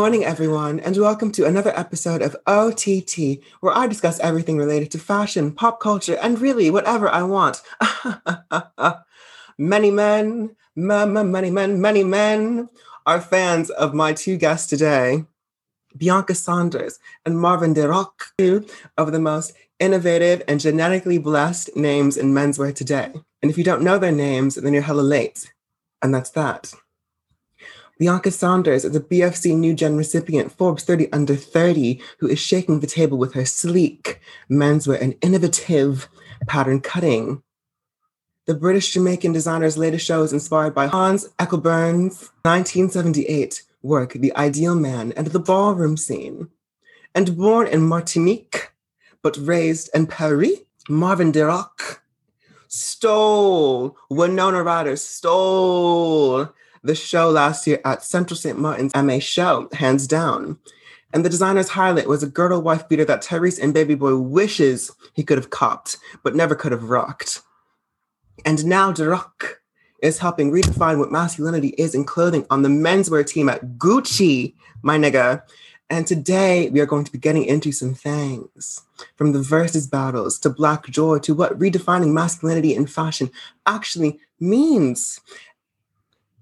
morning, everyone, and welcome to another episode of OTT, where I discuss everything related to fashion, pop culture, and really whatever I want. many men, many men, many men are fans of my two guests today, Bianca Saunders and Marvin Desroc, two of the most innovative and genetically blessed names in menswear today. And if you don't know their names, then you're hella late. And that's that. Bianca Saunders is a BFC New Gen recipient, Forbes 30 Under 30, who is shaking the table with her sleek menswear and innovative pattern cutting. The British Jamaican designer's latest show is inspired by Hans Eijkelboom's 1978 work, The Ideal Man and the Ballroom Scene. And born in Martinique, but raised in Paris, Marvin Desroc stole, Winona Ryder stole the show last year at Central St. Martin's MA show, hands down. And the designer's highlight was a girdle wife beater that Tyrese and Baby Boy wishes he could have copped, but never could have rocked. And now Desroc is helping redefine what masculinity is in clothing on the menswear team at Gucci, my nigga. And today we are going to be getting into some things from the versus battles to Black Joy to what redefining masculinity in fashion actually means.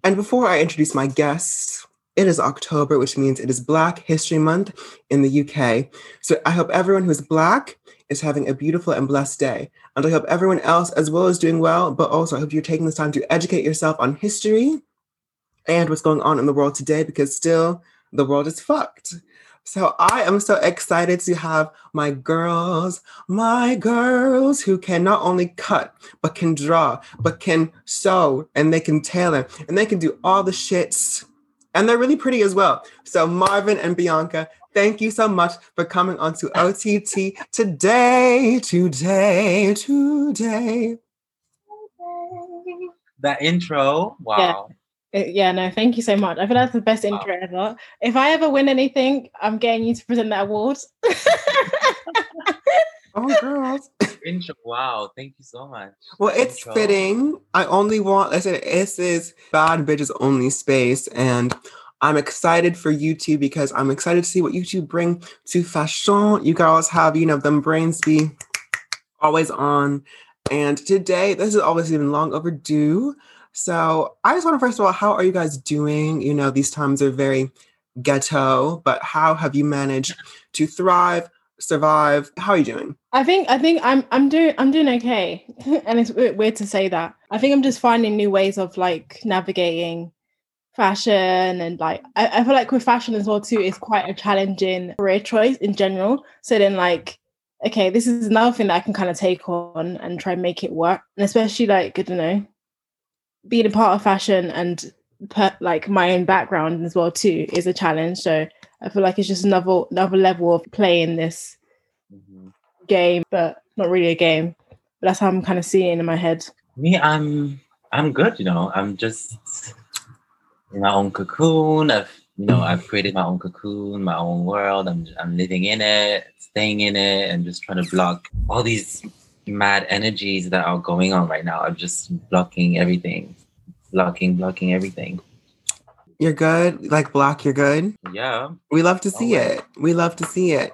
And before I introduce my guest, it is October, which means it is Black History Month in the UK. So I hope everyone who is Black is having a beautiful and blessed day. And I hope everyone else as well is doing well, but also I hope you're taking this time to educate yourself on history and what's going on in the world today because still the world is fucked. So I am so excited to have my girls, my girls who can not only cut, but can draw, but can sew, and they can tailor, and they can do all the shits. And they're really pretty as well. So Marvin and Bianca, thank you so much for coming onto OTT today, today, today. That intro, wow. Yeah. Uh, yeah, no, thank you so much. I feel that's the best wow. intro ever. If I ever win anything, I'm getting you to present that award. oh, girls. Intro. Wow, thank you so much. Well, it's intro. fitting. I only want, I said, this is bad bitches only space. And I'm excited for you two because I'm excited to see what you two bring to fashion. You girls have, you know, them brains be always on. And today, this is always even long overdue. So I just want to first of all, how are you guys doing? You know, these times are very ghetto, but how have you managed to thrive, survive? How are you doing? I think I think I'm I'm doing I'm doing okay, and it's weird to say that. I think I'm just finding new ways of like navigating fashion and like I, I feel like with fashion as well too it's quite a challenging career choice in general. So then like okay, this is another thing that I can kind of take on and try and make it work. And especially like I don't know, being a part of fashion and per, like my own background as well too is a challenge. So I feel like it's just another another level of playing this mm-hmm. game, but not really a game. But that's how I'm kind of seeing it in my head. Me, I'm I'm good. You know, I'm just in my own cocoon. I've you know I've created my own cocoon, my own world. I'm I'm living in it, staying in it, and just trying to block all these mad energies that are going on right now. I'm just blocking everything, blocking, blocking everything. You're good, like block, You're good. Yeah, we love to see it. We love to see it.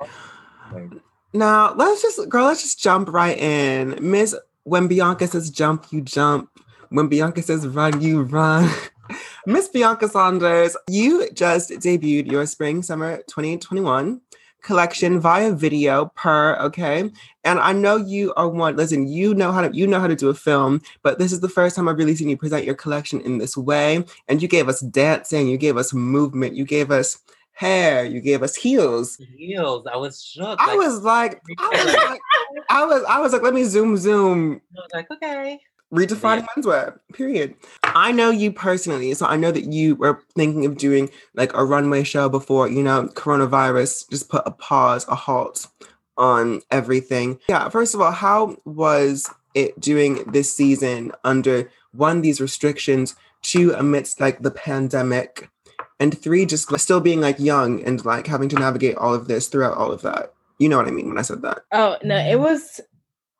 Now let's just, girl. Let's just jump right in, Miss. When Bianca says jump, you jump. When Bianca says run, you run. Miss Bianca Saunders, you just debuted your spring summer 2021 collection via video per okay? And i know you are one listen you know how to you know how to do a film but this is the first time i've really seen you present your collection in this way. And you gave us dancing you gave us movement you gave us hair you gave us heels. Heels i was shook i like, was like i was like i was i was like let me zoom zoom. I was like okay redefining yeah. menswear period. I know you personally so i know that you were thinking of doing like a runway show before you know coronavirus just put a pause a halt on everything. Yeah first of all how was it doing this season under one these restrictions two amidst like the pandemic and three just like, still being like young and like having to navigate all of this throughout all of that? You know what i mean when i said that. Oh no it mm-hmm. was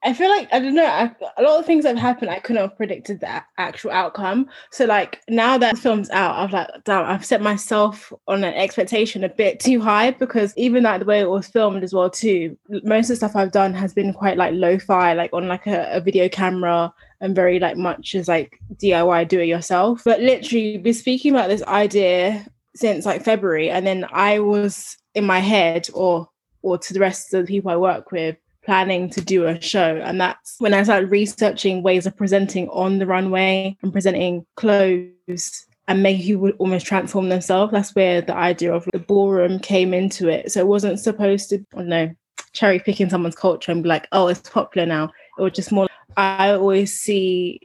I feel like I don't know. I, a lot of things that have happened, I couldn't have predicted that actual outcome. So like now that the film's out, I've like damn, I've set myself on an expectation a bit too high because even like the way it was filmed as well too. Most of the stuff I've done has been quite like lo-fi, like on like a, a video camera and very like much as like DIY, do it yourself. But literally, been speaking about this idea since like February, and then I was in my head or or to the rest of the people I work with planning to do a show. And that's when I started researching ways of presenting on the runway and presenting clothes and making people almost transform themselves. That's where the idea of the ballroom came into it. So it wasn't supposed to, I know, cherry picking someone's culture and be like, oh, it's popular now. It was just more, I always see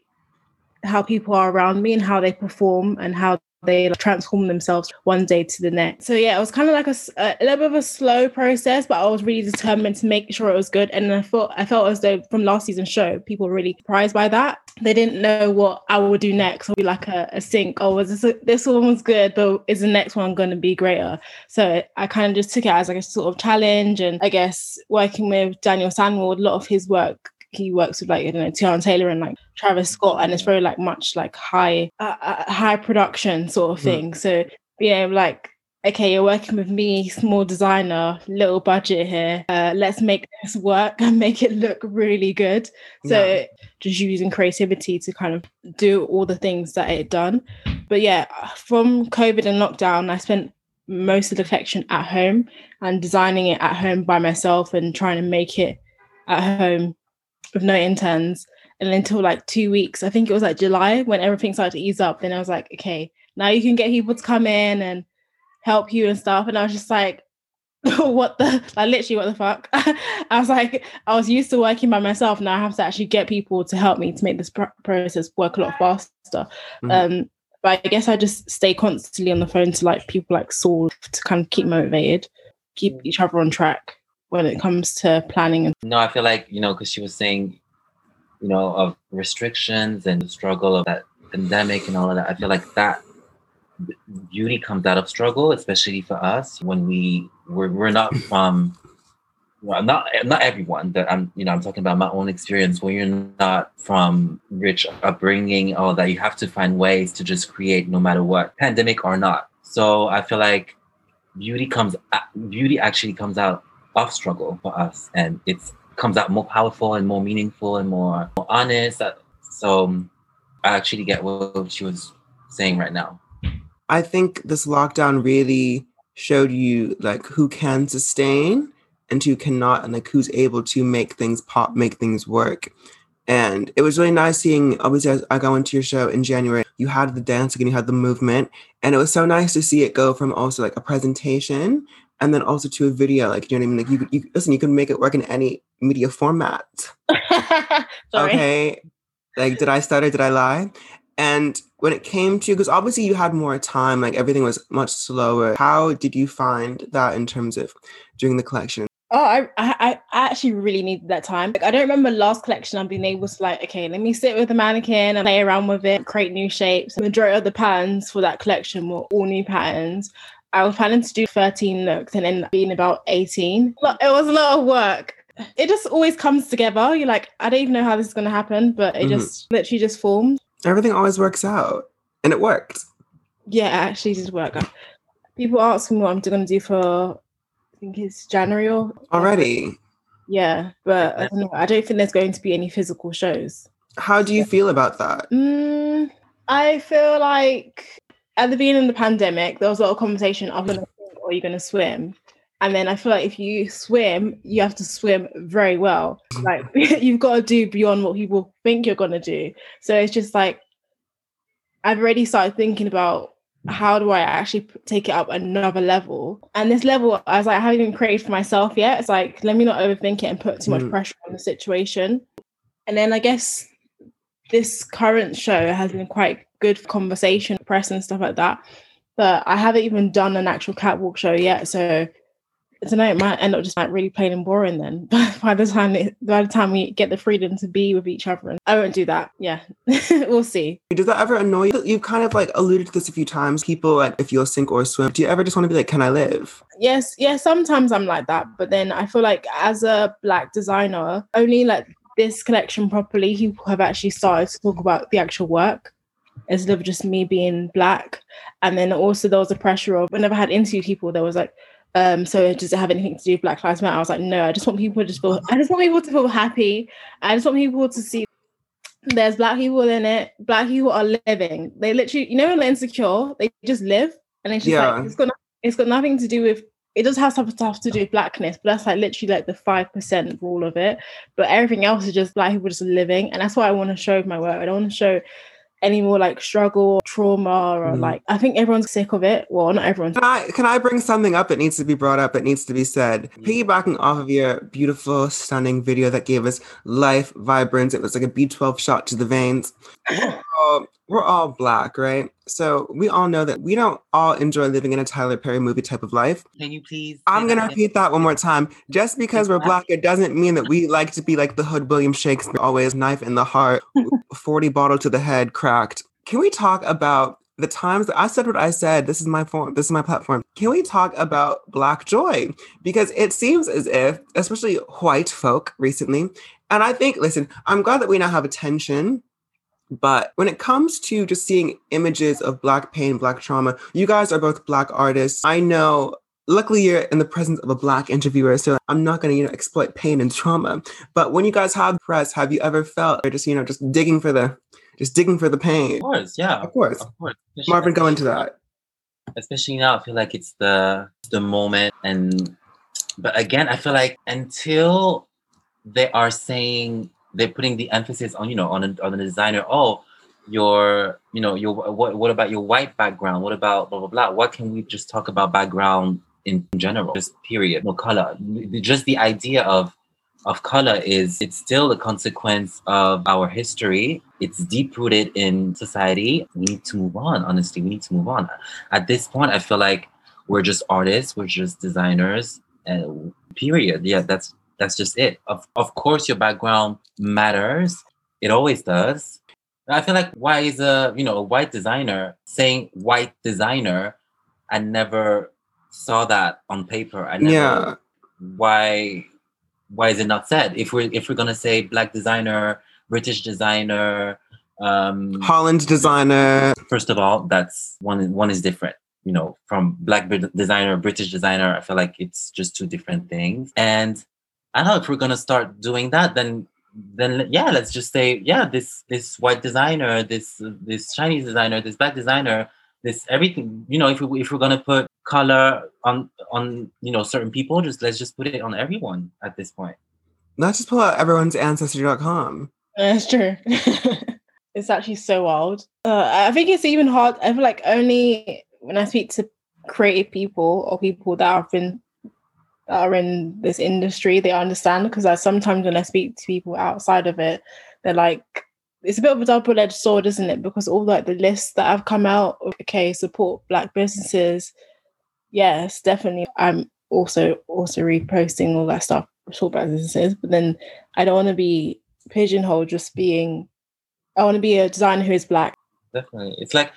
how people are around me and how they perform and how they like, transform themselves one day to the next. So yeah, it was kind of like a, a little bit of a slow process, but I was really determined to make sure it was good. And I thought I felt as though from last season's show, people were really surprised by that. They didn't know what I would do next. Would be like a, a sync. Oh, was this a, this one was good, but is the next one going to be greater? So I kind of just took it as like a sort of challenge. And I guess working with Daniel Sannwald, a lot of his work he works with like you know Teyana Taylor and like Travis Scott, and it's very like much like high uh, uh, high production sort of hmm. thing. Mm. So yeah, like okay, you're working with me, small designer, little budget here. Uh, let's make this work and make it look really good. So yeah. just using creativity to kind of do all the things that it done. But yeah, from COVID and lockdown, I spent most of the collection at home and designing it at home by myself and trying to make it at home with no interns. And until like two weeks i think it was like july when everything started to ease up then i was like okay now you can get people to come in and help you and stuff. And i was just like what the like literally what the fuck? I was like i was used to working by myself. Now i have to actually get people to help me to make this pr- process work a lot faster. Mm-hmm. um but i guess i just stay constantly on the phone to like people like saul to kind of keep motivated keep each other on track when it comes to planning? And- no, I feel like, you know, because she was saying, you know, of restrictions and the struggle of that pandemic and all of that. I feel like that beauty comes out of struggle, especially for us when we we're, we're not from well, not not everyone, but I'm you know I'm talking about my own experience. When you're not from rich upbringing, all that, you have to find ways to just create no matter what, pandemic or not. So I feel like beauty comes beauty actually comes out of struggle for us, and it comes out more powerful and more meaningful and more, more honest. So um, I actually get what she was saying right now. I think this lockdown really showed you like who can sustain and who cannot, and like who's able to make things pop, make things work. And it was really nice seeing, obviously, I got into your show in January. You had the dancing and you had the movement. And it was so nice to see it go from also like a presentation and then also to a video. Like, you know what I mean? Like, you, you listen, you can make it work in any media format. okay. Like, did I stutter? Did I lie? And when it came to, because obviously you had more time, like everything was much slower. How did you find that in terms of doing the collection? Oh, I, I, I actually really needed that time. Like, I don't remember last collection I've been able to like, okay, let me sit with the mannequin and play around with it, create new shapes. The majority of the patterns for that collection were all new patterns. I was planning to do 13 looks and end up being about 18. It was a lot of work. It just always comes together. You're like, I don't even know how this is going to happen, but it mm-hmm. just literally just formed. Everything always works out. And it worked. Yeah, it actually did work. People ask me what I'm going to do for, I think it's January or. Already? Yeah, but I don't know. I don't think there's going to be any physical shows. How do you feel about that? Mm, I feel like at the beginning of the pandemic, there was a lot of conversation: are you going to swim are you going to swim? And then I feel like if you swim, you have to swim very well. Like you've got to do beyond what people think you're going to do. So it's just like I've already started thinking about how do I actually take it up another level? And this level, I was like, I haven't even created for myself yet. It's like, let me not overthink it and put too much mm. pressure on the situation. And then I guess this current show has been quite good conversation, press and stuff like that. But I haven't even done an actual catwalk show yet, so I don't know. It might end up just like really plain and boring then. But by the time it, by the time we get the freedom to be with each other, and I won't do that. Yeah, we'll see. Does that ever annoy you? You've kind of like alluded to this a few times. People like if you'll sink or swim. Do you ever just want to be like, can I live? Yes, yeah. Sometimes I'm like that, but then I feel like as a black designer, only like this collection properly, people have actually started to talk about the actual work instead of just me being black. And then also there was a pressure of whenever I had interviewed people, there was like, um, so does it have anything to do with Black Lives Matter? I was like, no, I just want people to just feel I just want people to feel happy. I just want people to see there's black people in it. Black people are living. They literally, you know, they're insecure, they just live. And it's just Yeah. like it's got no- it's got nothing to do with it does have some stuff to do with blackness, but that's like literally like the five percent rule of it. But everything else is just black people just living. And that's what I want to show with my work. I don't want to show any more like struggle or trauma or Mhm. like I think everyone's sick of it. Well, not everyone. Can I can I bring something up that needs to be brought up? It needs to be said. Piggybacking off of your beautiful, stunning video that gave us life, vibrance. It was like a B twelve shot to the veins. We're all, we're all black, right? So we all know that we don't all enjoy living in a Tyler Perry movie type of life. Can you please? I'm gonna repeat that one more time. Just because we're black, it doesn't mean that we like to be like the hood William Shakespeare, always knife in the heart, 40 bottle to the head, cracked. Can we talk about the times that I said what I said? This is my form, this is my platform. Can we talk about black joy? Because it seems as if, especially white folk recently, and I think, listen, I'm glad that we now have attention. But when it comes to just seeing images of Black pain, Black trauma, you guys are both Black artists. I know luckily you're in the presence of a black interviewer so i'm not going to you know exploit pain and trauma but when you guys have press have you ever felt or just you know just digging for the just digging for the pain Of course, yeah. of course Of course. Especially- marvin go into that especially now i feel like it's the the moment and but again i feel like until they are saying they're putting the emphasis on you know on a, on the designer oh your you know your what, what about your white background? What about blah blah blah? What can we just talk about background in general? Just period no color. Just the idea of of color is it's still a consequence of our history. It's deep rooted in society. We need to move on honestly. We need to move on. At this point i feel like we're just artists we're just designers and period. Yeah that's that's just it. Of, of course your background matters. It always does. I feel like why is a you know a white designer saying white designer. I never saw that on paper. I never yeah. why why is it not said? If we're if we're gonna say black designer british designer um holland designer. First of all that's one one is different. You know from black designer british designer i feel like it's just two different things. And i don't know if we're gonna start doing that then then yeah let's just say yeah this this white designer this this chinese designer this black designer this everything you know if, we, if we're gonna put color on on you know certain people just let's just put it on everyone at this point let's just pull out everyone's ancestry.com That's true. it's actually so wild. Uh, I think it's even hard. I feel like only when I speak to creative people or people that have been that are in this industry, they understand. Because I sometimes when I speak to people outside of it, they're like, it's a bit of a double-edged sword, isn't it? Because all like the lists that have come out, okay, support black businesses. Yes, definitely. I'm also also reposting all that stuff, support black businesses, but then I don't want to be pigeonholed just being I want to be a designer who is black. definitely it's like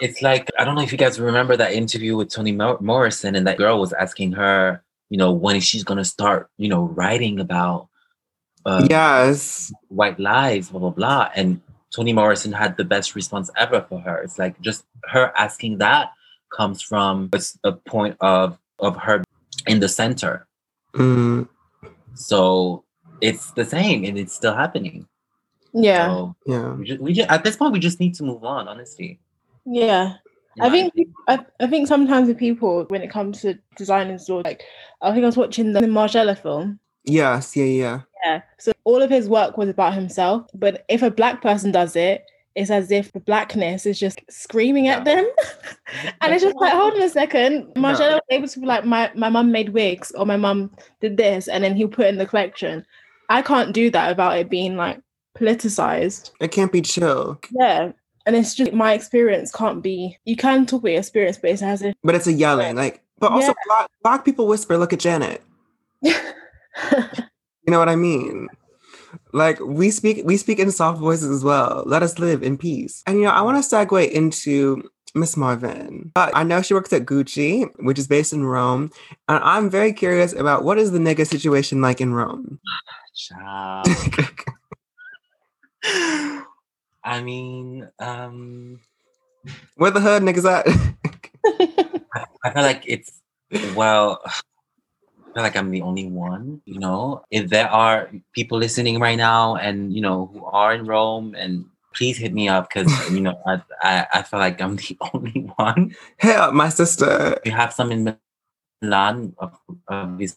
it's like i don't know if you guys remember that interview with toni Mor- morrison and that girl was asking her you know when she's gonna start you know writing about uh, yes. white lives blah blah blah. And toni morrison had the best response ever for her. It's like just her asking that comes from a, point of of her in the center. Mm, so it's the same and it's still happening. Yeah, so yeah. we just, we just at this point we just need to move on honestly. Yeah. I think. I, I think sometimes with people when it comes to designers or like I think I was watching the Margiela film. yes yeah yeah Yeah. So all of his work was about himself. But if a black person does it, it's as if the blackness is just screaming at them. and it's just like, hold on a second. Margiela was able to be like, my, my mum made wigs or my mum did this, and then he'll put in the collection. I can't do that without it being like politicized. it can't be chill Yeah. And it's just my experience can't be you can talk about your experience, but it's as if but it's a yelling like but also Yeah. black, black people whisper look at janet You know what I mean? Like we speak we speak in soft voices as well. Let us live in peace. And you know, I want to segue into Miss Marvin. But I know she works at Gucci, which is based in Rome. And I'm very curious about what is the nigga situation like in Rome? Child. I mean, um, Where the hood niggas at? I, I feel like it's well. I feel like I'm the only one. You know, if there are people listening right now, and you know who are in Rome, and please hit me up because you know I, I I feel like I'm the only one. Hit up my sister. We have some in Milan, obviously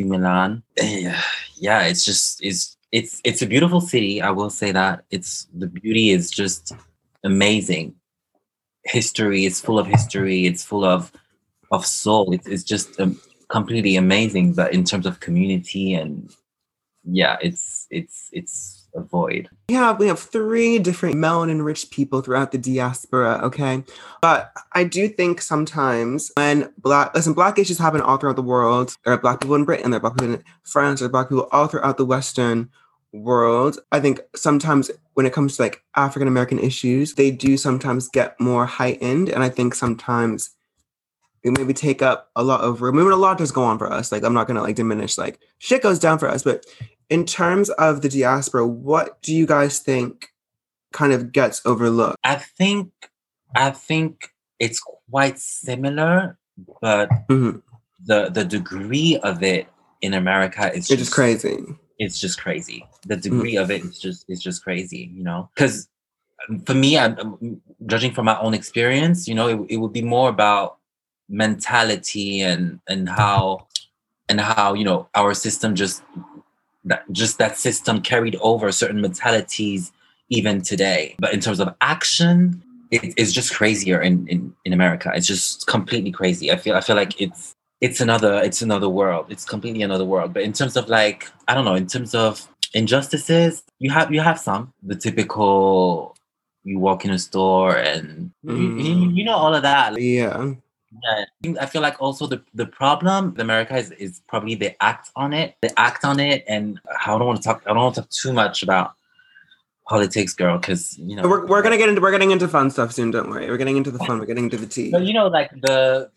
Milan. Yeah, yeah, it's just it's it's it's a beautiful city. I will say that it's the beauty is just amazing. History is full of history. It's full of of soul. It's it's just um, completely amazing. But in terms of community and yeah, it's it's it's a Yeah, We have three different melanin rich people throughout the diaspora, okay? But I do think sometimes when black listen, black issues happen all throughout the world. There are black people in Britain, there are black people in France, there are black people all throughout the Western world. I think sometimes when it comes to like African American issues, they do sometimes get more heightened. And I think sometimes maybe take up a lot of room. I mean, a lot does go on for us. Like I'm not gonna like diminish like shit goes down for us, but in terms of the diaspora, what do you guys think kind of gets overlooked? I think I think it's quite similar, but Mhm. the the degree of it in America is It's just crazy. It's just crazy. The mm-hmm. degree of it is just is just crazy, you know. Because um, for me, I'm, I'm judging from my own experience. You know, it, it would be more about mentality and and how and how you know our system just that just that system carried over certain mentalities even today. But in terms of action, it, it's just crazier in, in in America. It's just completely crazy. I feel I feel like it's it's another it's another world. It's completely another world. But in terms of like I don't know, in terms of injustices, you have you have some the typical. You walk in a store and you, you, mm. you know all of that. Yeah. Yeah, I feel like also the, the problem with America is, is probably they act on it. They act on it, and I don't want to talk. I don't want to talk too much about politics, girl, because you know We're, we're gonna get into we're getting into fun stuff soon. Don't worry. We're getting into the fun. We're getting into the tea. But you know, like the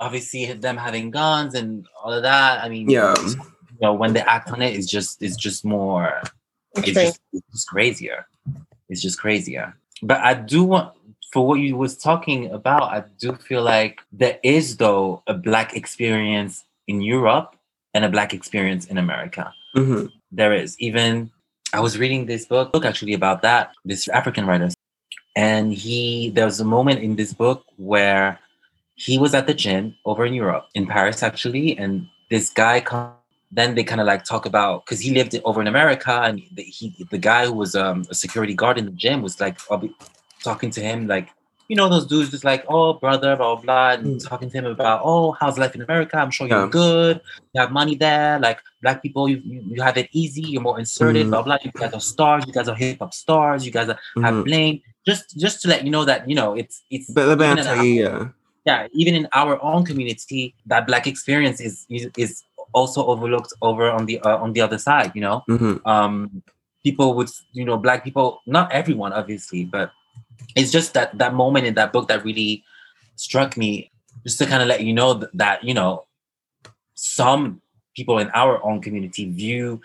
obviously them having guns and all of that. I mean, Yeah. you know, when they act on it, it's just it's just more. It's Extreme. just, it's just crazier. It's just crazier. But I do want for what you was talking about. I do feel like there is though a black experience in Europe and a black experience in America. hmm There is even I was reading this book, book actually about that. This African writer, and he there was a moment in this book where he was at the gym over in Europe, in Paris actually, and this guy come. Then they kind of like talk about because he lived over in America, and the, he the guy who was um, a security guard in the gym was like talking to him like you know those dudes just like oh brother blah blah blah and Mm. talking to him about oh how's life in America I'm sure you're Yeah. good you have money there like black people you, you, you have it easy you're more inserted Mhm. blah blah you guys are stars you guys are hip hop stars you guys are, have Mhm. bling just just to let you know that you know it's it's But tell our- you, yeah. yeah even in our own community that black experience is is, is also overlooked over on the uh, on the other side you know hmm um people would you know black people not everyone obviously but it's just that that moment in that book that really struck me just to kind of let you know th- that you know some people in our own community view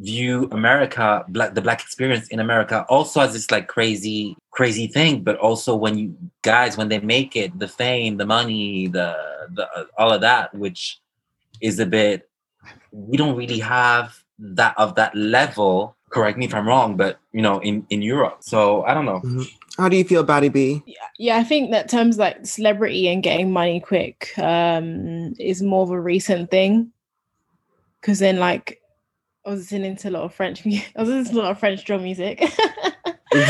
view america black the black experience in america also as this like crazy crazy thing. But also when you guys when they make it the fame the money the the uh, all of that which is a bit we don't really have that of that level correct me if i'm wrong but you know in in europe. So i don't know mm-hmm. How do you feel, Batty B? yeah, yeah, I think that terms like celebrity and getting money quick um is more of a recent thing. Cause then like I was listening to a lot of French music. I was listening to a lot of French drum music. Yeah,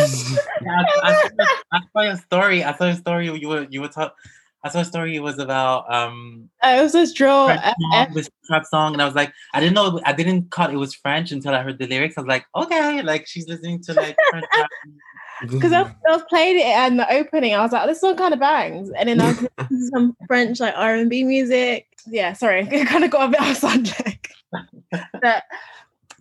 I, I, saw- I saw your story. I saw your story. You were you were talk. I saw a story. It was about um Uh, it was this drill. French uh, song, this trap song, and I was like, I didn't know. I didn't cut it was French until I heard the lyrics. I was like, okay, like she's listening to like French rap. Because I, I was playing it and the opening, I was like, oh, this song kind of bangs. And then I was listening to some French like R and B music. Yeah, sorry, I kind of got a bit off subject. but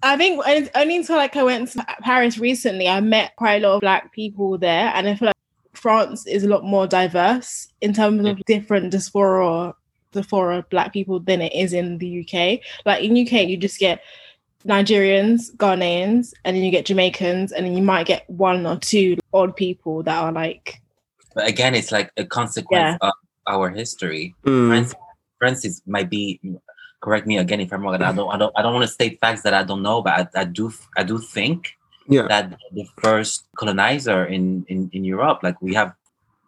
I think only until like I went to Paris recently, I met quite a lot of black people there, and I feel like France is a lot more diverse in terms of different diaspora diaspora black people than it is in the UK. Like in UK, you just get Nigerians, Ghanaians, and then you get Jamaicans, and then you might get one or two odd people that are like. But again, it's like a consequence Yeah. of our history. Mm. France, Francis might be. Correct me again if I'm wrong. and I don't. I don't. I don't want to state facts that I don't know, but I, I do. I do think Yeah. that the first colonizer in, in in Europe, like we have,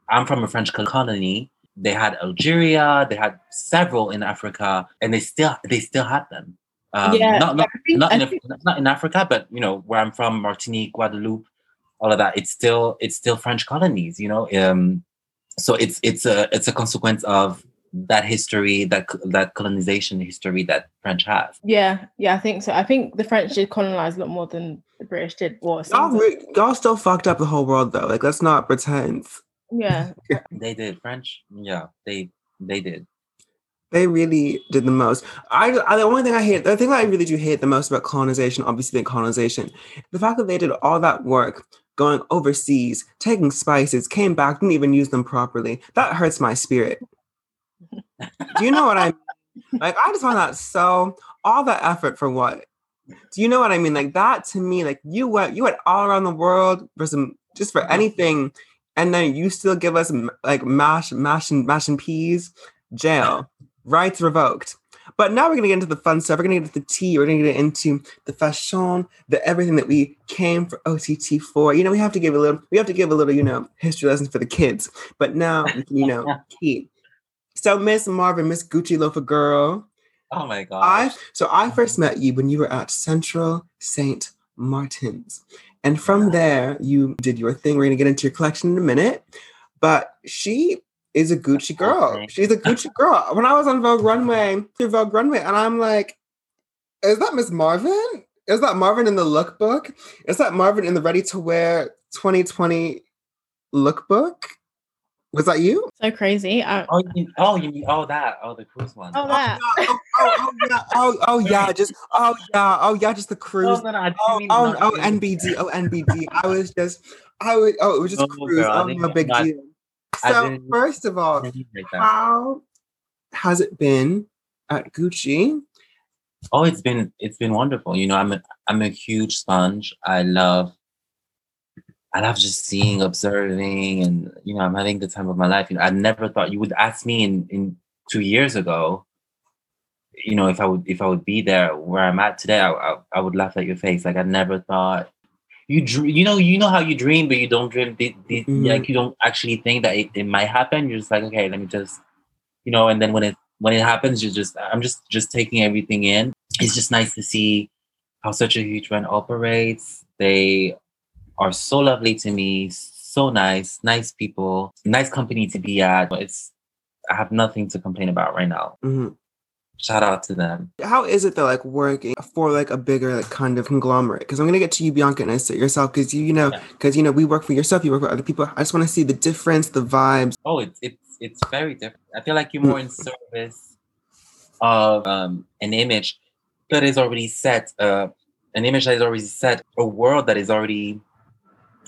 I'm from a French colony. They had Algeria. They had several in Africa, and they still they still had them. Um, yeah, not not think- not in, Af- think- not in Africa, but you know where I'm from, Martinique, Guadeloupe, all of that. It's still it's still French colonies, you know. Um, so it's it's a it's a consequence of that history, that that colonization history that French has. yeah, yeah, I think so. I think the French did colonize a lot more than the British did. Well, it Y'all, re- y'all still fucked up the whole world though. Like, let's not pretend. yeah, They did French, yeah. They they did. They really did the most. I, I the only thing I hate, the thing that I really do hate the most about colonization, obviously the colonization, the fact that they did all that work going overseas, taking spices, came back, didn't even use them properly. That hurts my spirit. do you know what I mean? Like I just find that so all that effort for what? Do you know what I mean? Like that to me, like you went you went all around the world for some just for mm-hmm. anything, and then you still give us like mash mash and mash and peas, jail, rights revoked. But now we're gonna get into the fun stuff. We're gonna get into the tea. We're gonna get into the fashion, the everything that we came for OTT for. You know, we have to give a little. We have to give a little, you know, history lesson for the kids. But now, you know, key. So Miss Marvin, Miss Gucci Loafer Girl, Oh my god. I so I first met you when you were at Central Saint Martin's, and from there you did your thing. We're gonna get into your collection in a minute, but she is a Gucci girl. She's a Gucci girl. When I was on Vogue Runway, through Vogue Runway, and I'm like, is that Miss Marvin? Is that Marvin in the lookbook? Is that Marvin in the Ready to Wear 2020 lookbook? Was that you? so crazy. I, Oh, you, oh, you mean oh that oh the cruise one. oh, that. Oh, oh, oh, oh, yeah. Oh, oh, yeah. Just oh yeah. Oh yeah. Just the oh, cruise. Oh, no, no, I didn't Oh, mean oh, not oh, you. NBD, oh, NBD. I was just, I was, oh, it was just No, cruise. girl, I oh, didn't- no big I- deal. So, first of all, like how has it been at Gucci? Oh, it's been it's been wonderful. You know, I'm a I'm a huge sponge. I love I love just seeing, observing, and you know, I'm having the time of my life. You know, I never thought you would ask me in in two years ago. You know, if I would if I would be there where I'm at today, I I, I would laugh at your face. Like I never thought you dr- you know you know how you dream, but you don't dream. The, the, Mhm. Like you don't actually think that it, it might happen. You're just like, okay, let me just you know. And then when it when it happens, you're just I'm just just taking everything in. It's just nice to see how such a huge brand operates. They are so lovely to me, so nice, nice people, nice company to be at. It's I have nothing to complain about right now. Mhm. Shout out to them. How is it though, like working for like a bigger like kind of conglomerate? Because I'm gonna get to you, Bianca, and I say yourself, because you, you know, Yeah. because you know, we work for yourself, you work for other people. I just want to see the difference, the vibes. Oh, it's it's it's very different. I feel like you're more in service of um, an image that is already set, uh, an image that is already set, a world that is already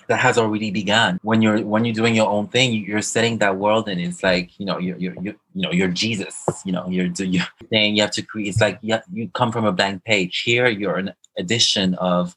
that has already begun. When you're when you're doing your own thing, you're setting that world, and it's like you know you're you're, you're you know you're Jesus. You know you're you're saying you have to create. It's like you have, you come from a blank page. Here, you're an addition of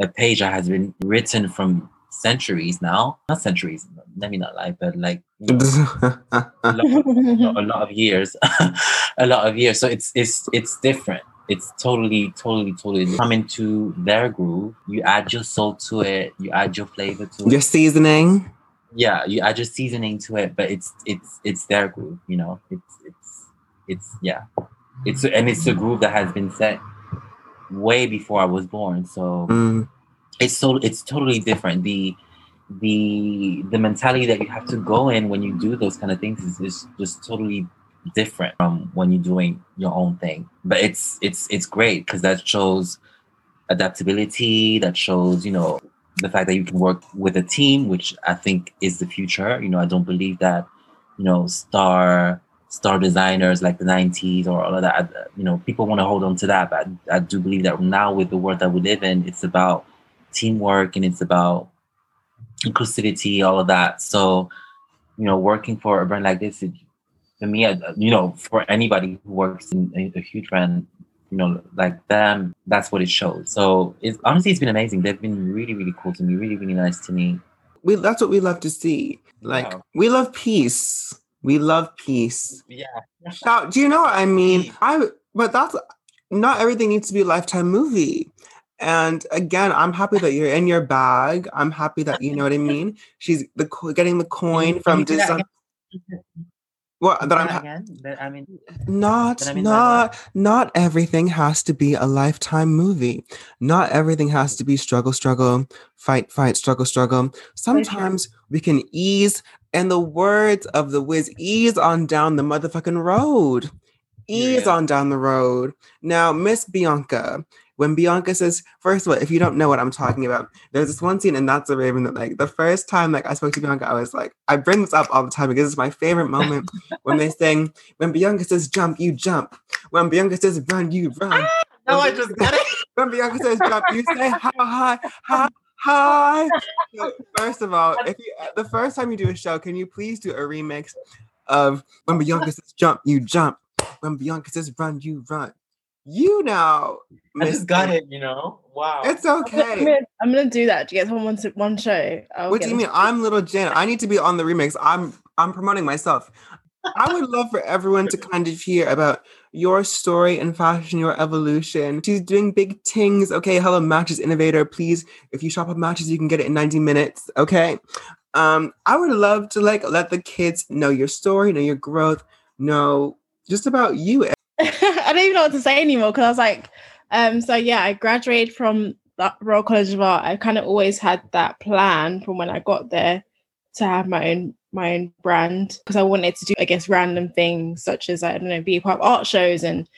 a page that has been written from centuries now. Not centuries. Let me not lie, but like you know, a lot, know, a lot of years, a lot of years. So it's it's it's different. It's totally, totally, totally come into their groove. You add your salt to it. You add your flavor to it. Your seasoning. Yeah, you add your seasoning to it, but it's it's it's their groove. You know, it's it's it's yeah, it's and it's a groove that has been set way before I was born. So Mm. it's so it's totally different. The the the mentality that you have to go in when you do those kind of things is, is just totally different from when you're doing your own thing. But it's it's it's great because that shows adaptability. That shows you know the fact that you can work with a team, which I think is the future. You know, I don't believe that you know star star designers like the 90s or all of that uh, you know people want to hold on to that but I, I do believe that now with the world that we live in it's about teamwork and it's about inclusivity all of that so you know working for a brand like this it, for me you know for anybody who works in a, huge brand you know, like them, that's what it shows. So it's honestly, it's been amazing. They've been really, really cool to me, really, really nice to me. We that's what we love to see. Like we love peace. We love peace. Yeah. Shout, do you know what I mean? I but that's not everything needs to be a lifetime movie. And again, I'm happy that you're in your bag. I'm happy that you know what I mean. She's the getting the coin from Can say that design. again? What that I'm again? That- I mean, not I mean not not everything has to be a lifetime movie. Not everything has to be struggle struggle fight fight struggle struggle. Sometimes we can ease and the words of the Wiz ease on down the motherfucking road. Ease Yeah. on down the road. Now, Miss Bianca, when Bianca says, first of all, if you don't know what I'm talking about, there's this one scene, and that's a Raven that like the first time like I spoke to Bianca, I was like, I bring this up all the time because it's my favorite moment when they sing, when Bianca says jump, you jump. When Bianca says run, you run. Ah, no, I just got it. When Bianca says jump, you say how high, high. So, first of all, if you the first time you do a show, can you please do a remix of when Bianca says jump, you jump. When Bianca says run, you run. You now, I Miss just got it, you know? Wow. It's I'm okay. gonna, I'm gonna do that to get someone to one show. I'll What do you them mean? I'm little Jen. I need to be on the remix. I'm I'm promoting myself. I would love for everyone to kind of hear about your story in fashion, your evolution. She's doing big things. Okay, hello, Matches Innovator. Please, if you shop at Matches, you can get it in 90 minutes. Okay. Um, I would love to like let the kids know your story, know your growth, know just about you. I don't even know what to say anymore because I was like, um, so yeah, I graduated from the Royal College of Art. I kind of always had that plan from when I got there to have my own my own brand because I wanted to do, I guess, random things such as I don't know, be part of art shows and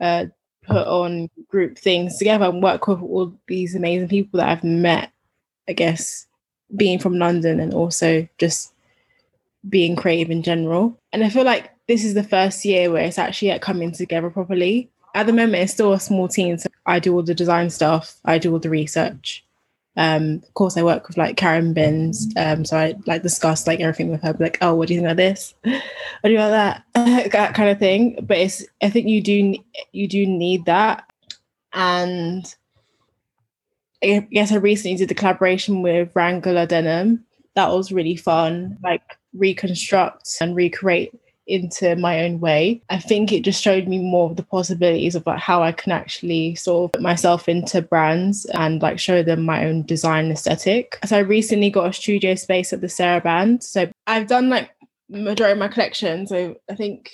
uh, put on group things together and work with all these amazing people that I've met. I guess being from London and also just being creative in general. And I feel like this is the first year where it's actually coming together properly. At the moment, it's still a small team. So I do all the design stuff, I do all the research. Um, of course, I work with like Karen Binns. Um, so I like discuss like everything with her, like, oh, what do you think about this? What do you think about that? that kind of thing. But it's I think you do you do need that. And I guess I recently did the collaboration with Wrangler Denim. That was really fun. Like reconstruct and recreate into my own way. I think it just showed me more of the possibilities of like how I can actually sort of put myself into brands and like show them my own design aesthetic. So I recently got a studio space at the Sarabande. So I've done like majority of my collection. So I think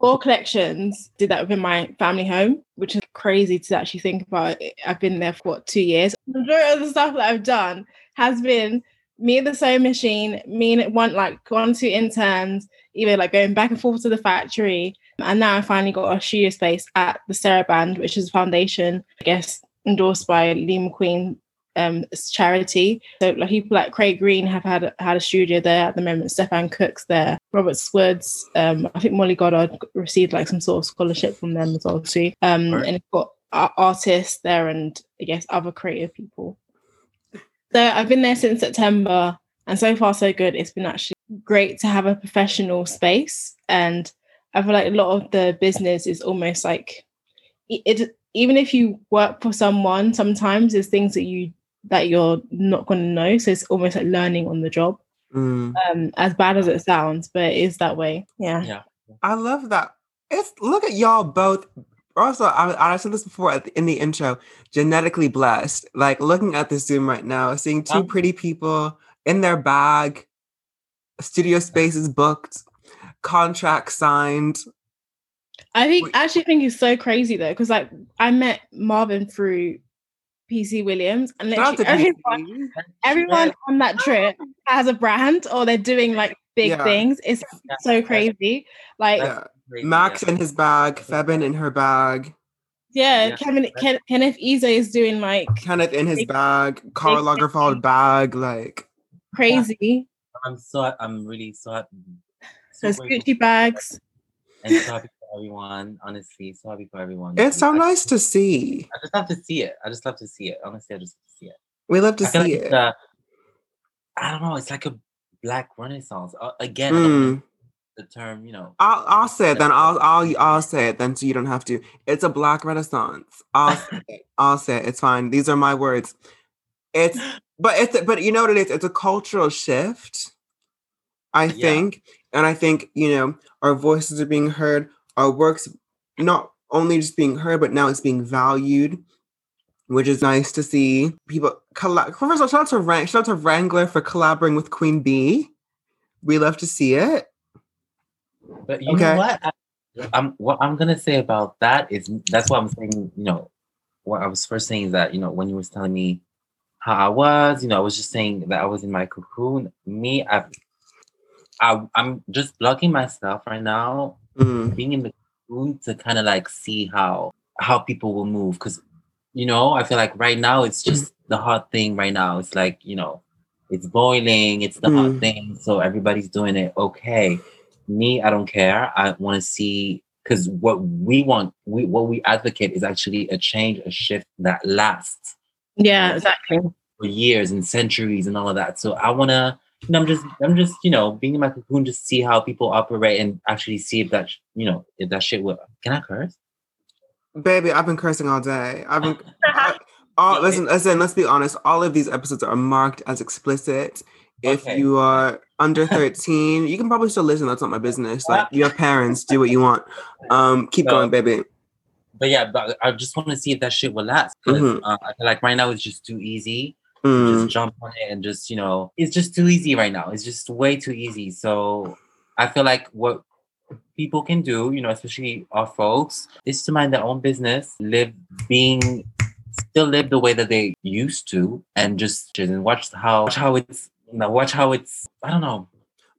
four collections did that within my family home, which is crazy to actually think about. I've been there for what two years. Majority of the stuff that I've done has been me the sewing machine, me and one like one two interns, either like going back and forth to the factory. And now I finally got a studio space at the Sarabande, which is a foundation, I guess, endorsed by Lee McQueen um charity. So like people like Craig Green have had had a studio there at the moment. Stefan Cooke's there. Robert Swoods. Um, I think Molly Goddard received like some sort of scholarship from them as well too. Um, Right. and it's got artists there and I guess other creative people. So I've been there since September, and so far so good. It's been actually great to have a professional space, and I feel like a lot of the business is almost like it. it even if you work for someone, sometimes there's things that you that you're not going to know. So it's almost like learning on the job. Mm. Um, as bad as it sounds, but it is that way. Yeah. Yeah. I love that. It's look at y'all both. Also, I, I said this before the, in the intro. Genetically blessed. Like looking at the Zoom right now, seeing two pretty people in their bag, studio spaces booked, contract signed. I think I actually think it's so crazy though, because like I met Marvin through PC Williams, and literally everyone, everyone on that trip has a brand or they're doing like big Yeah. things. It's Yeah. so crazy. Like Yeah. Crazy, Max yeah. in his bag, Febin in her bag, yeah, Yeah. Kevin Ken, Kenneth Ize is doing like Kenneth in his Big- bag, Karl big Lagerfeld bag. Like, crazy. I'm so I'm really so happy. So There's Gucci bags. and so happy for everyone. Honestly, so happy for everyone. it's so I- nice to see. I just love to see it. I just love to see it. Honestly, I just love to see it. We love to I see like it. a, I don't know. It's like a black renaissance uh, again. Mm. the term, you know. I'll I'll say it then. I'll I'll I'll say it then, so you don't have to. It's a black renaissance. I'll say it. I'll say it. It's fine. These are my words. It's but it's but you know what it is. It's a cultural shift. I Yeah. think, and I think you know our voices are being heard. Our works not only just being heard, but now it's being valued, which is nice to see. People colla- First of all, shout out to Wrang- shout out to Wrangler for collaborating with Queen Bee. We love to see it. But you Okay. know what? I, I'm what I'm gonna say about that is that's what I'm saying. You know, what I was first saying is that you know when you was telling me how I was, you know, I was just saying that I was in my cocoon. Me, I, I I'm just blocking myself right now, Mm. being in the cocoon to kind of like see how how people will move because you know I feel like right now it's just the hot thing right now. It's like you know, it's boiling. It's the Mm. hot thing, so everybody's doing it. Okay me i don't care i want to see because what we want we what we advocate is actually a change a shift that lasts Yeah, exactly. for years and centuries and all of that so i want to you know, i'm just i'm just you know being in my cocoon just see how people operate and actually see if that you know if that shit will can i curse Baby, I've been cursing all day. I've been. I, all, Yeah, listen, listen. Let's be honest. All of these episodes are marked as explicit. If Okay. you are under thirteen, you can probably still listen. That's not my business. Like you have parents, do what you want. Um, keep No. going, baby. But yeah but i just want to see if that shit will last Mhm. uh, i feel like right now it's just too easy Mm. just jump on it and just you know it's just too easy right now it's just way too easy so i feel like what people can do you know especially our folks is to mind their own business live being still live the way that they used to and just and watch how watch how it's you know, watch how it's i don't know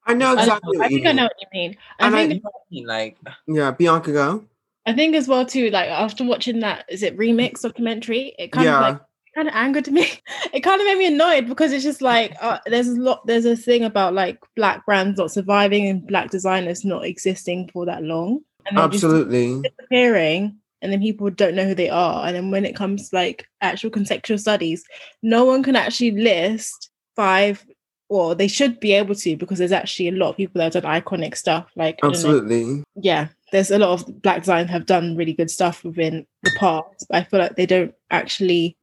I know exactly. I what you think I know what you mean. I And I- think you know I mean? like Yeah, Bianca, go. I think as well too. Like after watching that, is it remix documentary? It kind Yeah. of like kind of angered me. It kind of made me annoyed because it's just like uh, there's a lot. There's a thing about like black brands not surviving and black designers not existing for that long, and Absolutely. disappearing. And then people don't know who they are. And then when it comes to like actual contextual studies, no one can actually list five. Or they should be able to because there's actually a lot of people that have done iconic stuff. Like I don't know, Absolutely. yeah, there's a lot of black design have done really good stuff within the past, but I feel like they don't actually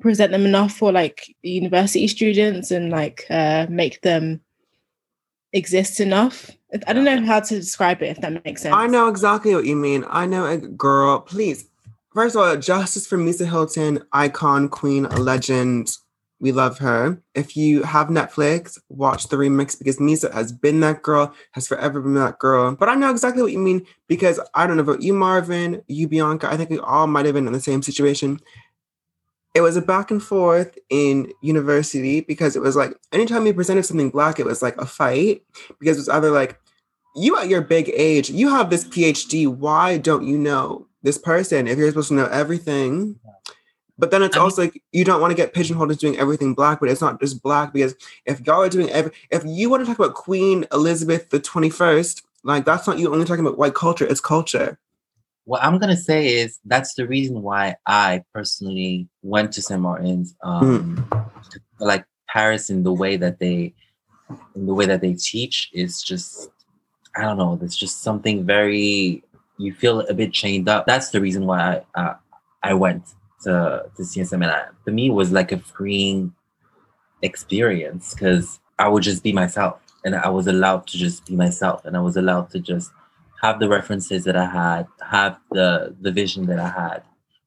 present them enough for like university students and like uh, make them exist enough. I don't know how to describe it if that makes sense. I know exactly what you mean. I know, a girl. Please, first of all, justice for Misa Hylton, icon, queen, legend. We love her. If you have Netflix, watch the remix because Misa has been that girl, has forever been that girl. But I know exactly what you mean because I don't know about you, Marvin, you, Bianca. I think we all might have been in the same situation. It was a back and forth in university because it was like anytime you presented something black, it was like a fight because it was either like, you at your big age, you have this PhD. Why don't you know this person if you're supposed to know everything? But then it's I mean- also like you don't want to get pigeonholed as doing everything black, but it's not just black because if y'all are doing every, if you want to talk about Queen Elizabeth the 21st, like that's not you only talking about white culture, it's culture. what I'm gonna say is that's the reason why I personally went to St. Martin's. Um, to- like Paris in the way that they, in the way that they teach is just, I don't know. There's just something very. You feel a bit chained up. That's the reason why I uh, I went to to CSM, and I, for me it was like a freeing experience because I would just be myself, and I was allowed to just be myself, and I was allowed to just have the references that I had, have the the vision that I had,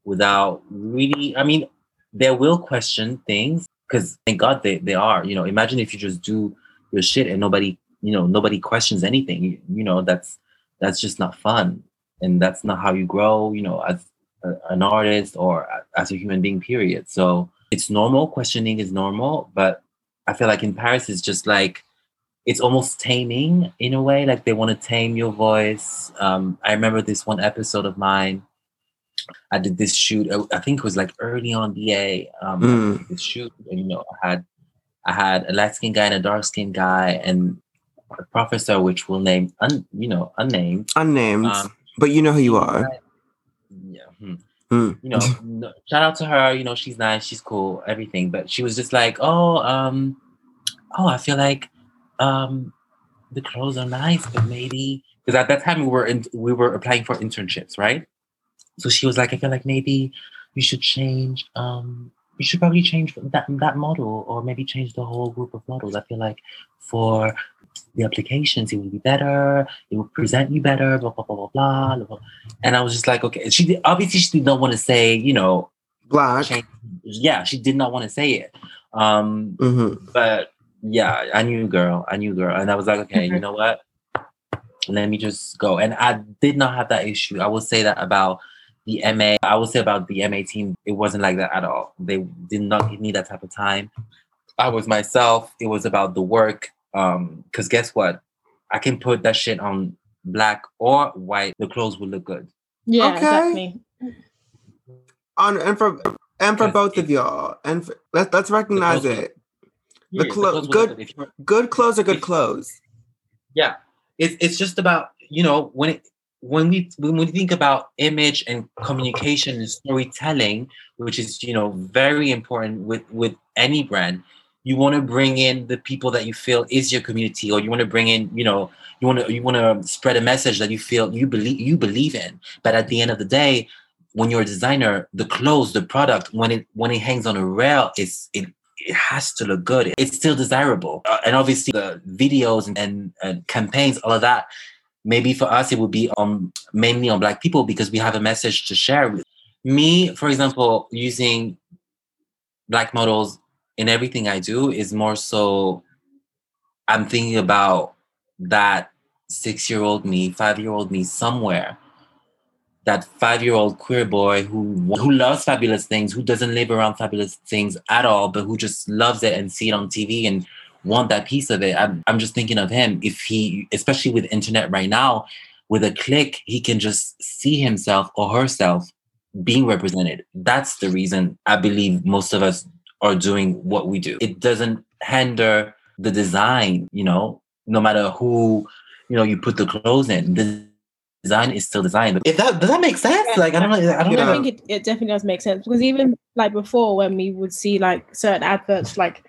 without really. I mean, they will question things because thank God they they are. You know, imagine if you just do your shit and nobody, you know, nobody questions anything. You, you know, that's that's just not fun, and that's not how you grow. You know, as a, an artist or as a human being. Period. So it's normal. Questioning is normal, but I feel like in Paris it's just like it's almost taming in a way like they want to tame your voice um i remember this one episode of mine i did this shoot uh, i think it was like early on ba um Mm. This shoot and you know i had i had a light skinned guy and a dark skinned guy and a professor which will name un, you know unnamed Unnamed, um but you know who you are. yeah Mm. you know, no, shout out to her. You know, she's nice, she's cool, everything. But she was just like, oh, um, oh, I feel like, um, the clothes are nice, but maybe because at that time we were in, we were applying for internships, right? So she was like, I feel like maybe you should change. Um, you should probably change that that model, or maybe change the whole group of models. I feel like for the applications, it would be better. It would present you better. Blah blah blah blah blah. blah. And I was just like, okay. She did, obviously she did not want to say, you know, Black. change. Yeah, she did not want to say it. Um, hmm but yeah, I knew girl, I knew girl, and I was like, okay, you know what? Let me just go. And I did not have that issue. I will say that about the MA. I will say about the MA team, it wasn't like that at all. They did not need that type of time. I was myself. It was about the work. Um, because guess what? I can put that shit on black or white. The clothes will look good. Yeah, Okay. exactly. On and for and for both it- of y'all, and for, let's let's recognize clothes will- it. The Yeah, clo- clothes will good- look If you're- Good clothes are good If- clothes. yeah it's, it's just about you know when it when we when we think about image and communication and storytelling which is you know very important with with any brand you want to bring in the people that you feel is your community or you want to bring in you know you want to you want to spread a message that you feel you believe you believe in but at the end of the day when you're a designer the clothes the product when it when it hangs on a rail it's it it has to look good. It's still desirable. Uh, and obviously, the videos and, and, and campaigns, all of that, maybe for us, it would be on mainly on Black people because we have a message to share. with Me, for example, using Black models in everything I do is more so I'm thinking about that six year old me, five year old me somewhere that five-year-old queer boy who who loves fabulous things, who doesn't live around fabulous things at all, but who just loves it and see it on TV and want that piece of it. I'm, I'm just thinking of him. If he, especially with internet right now, with a click, he can just see himself or herself being represented. That's the reason I believe most of us are doing what we do. It doesn't hinder the design, you know, no matter who, you know, you put the clothes in. The design is still design. If that does that make sense? Like I don't know. I don't Yeah. I know. think it, it definitely does make sense because even like before when we would see like certain adverts like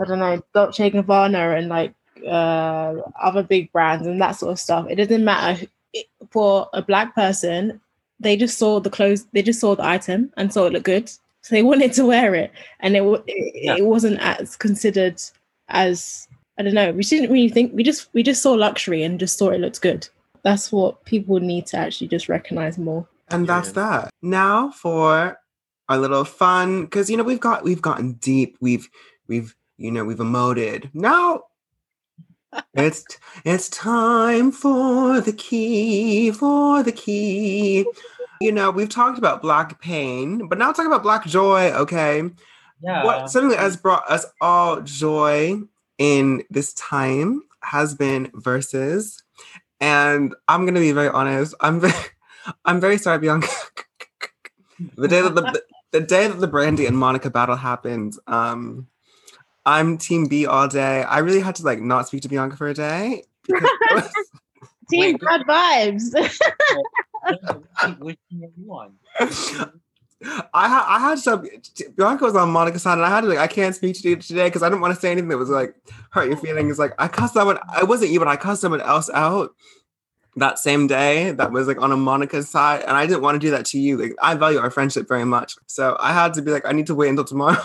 I don't know Dolce Gabbana and like uh other big brands and that sort of stuff it doesn't matter it, for a black person they just saw the clothes they just saw the item and saw it looked good so they wanted to wear it and it it, Yeah. it wasn't as considered as I don't know we didn't really think we just we just saw luxury and just thought it looked good that's what people need to actually just recognize more And that's that. Now for our little fun, because you know we've got we've gotten deep. We've we've you know we've emoted. Now it's it's time for the key for the key. You know we've talked about black pain, but now talk about black joy. Okay, Yeah. what something that has brought us all joy in this time has been verses, and I'm gonna be very honest. I'm very, I'm very sorry, Bianca. the day that the the day that the Brandy and Monica battle happened, um, I'm Team B all day. I really had to like not speak to Bianca for a day. because it was- Team Wait. bad vibes. I had I had some Bianca was on Monica's side, and I had to like I can't speak to you today because I didn't want to say anything that was like hurt your feelings. Like I cussed someone, I wasn't you, but I cussed someone else out that same day that was like on a Monica's side, and I didn't want to do that to you. Like I value our friendship very much, so I had to be like I need to wait until tomorrow.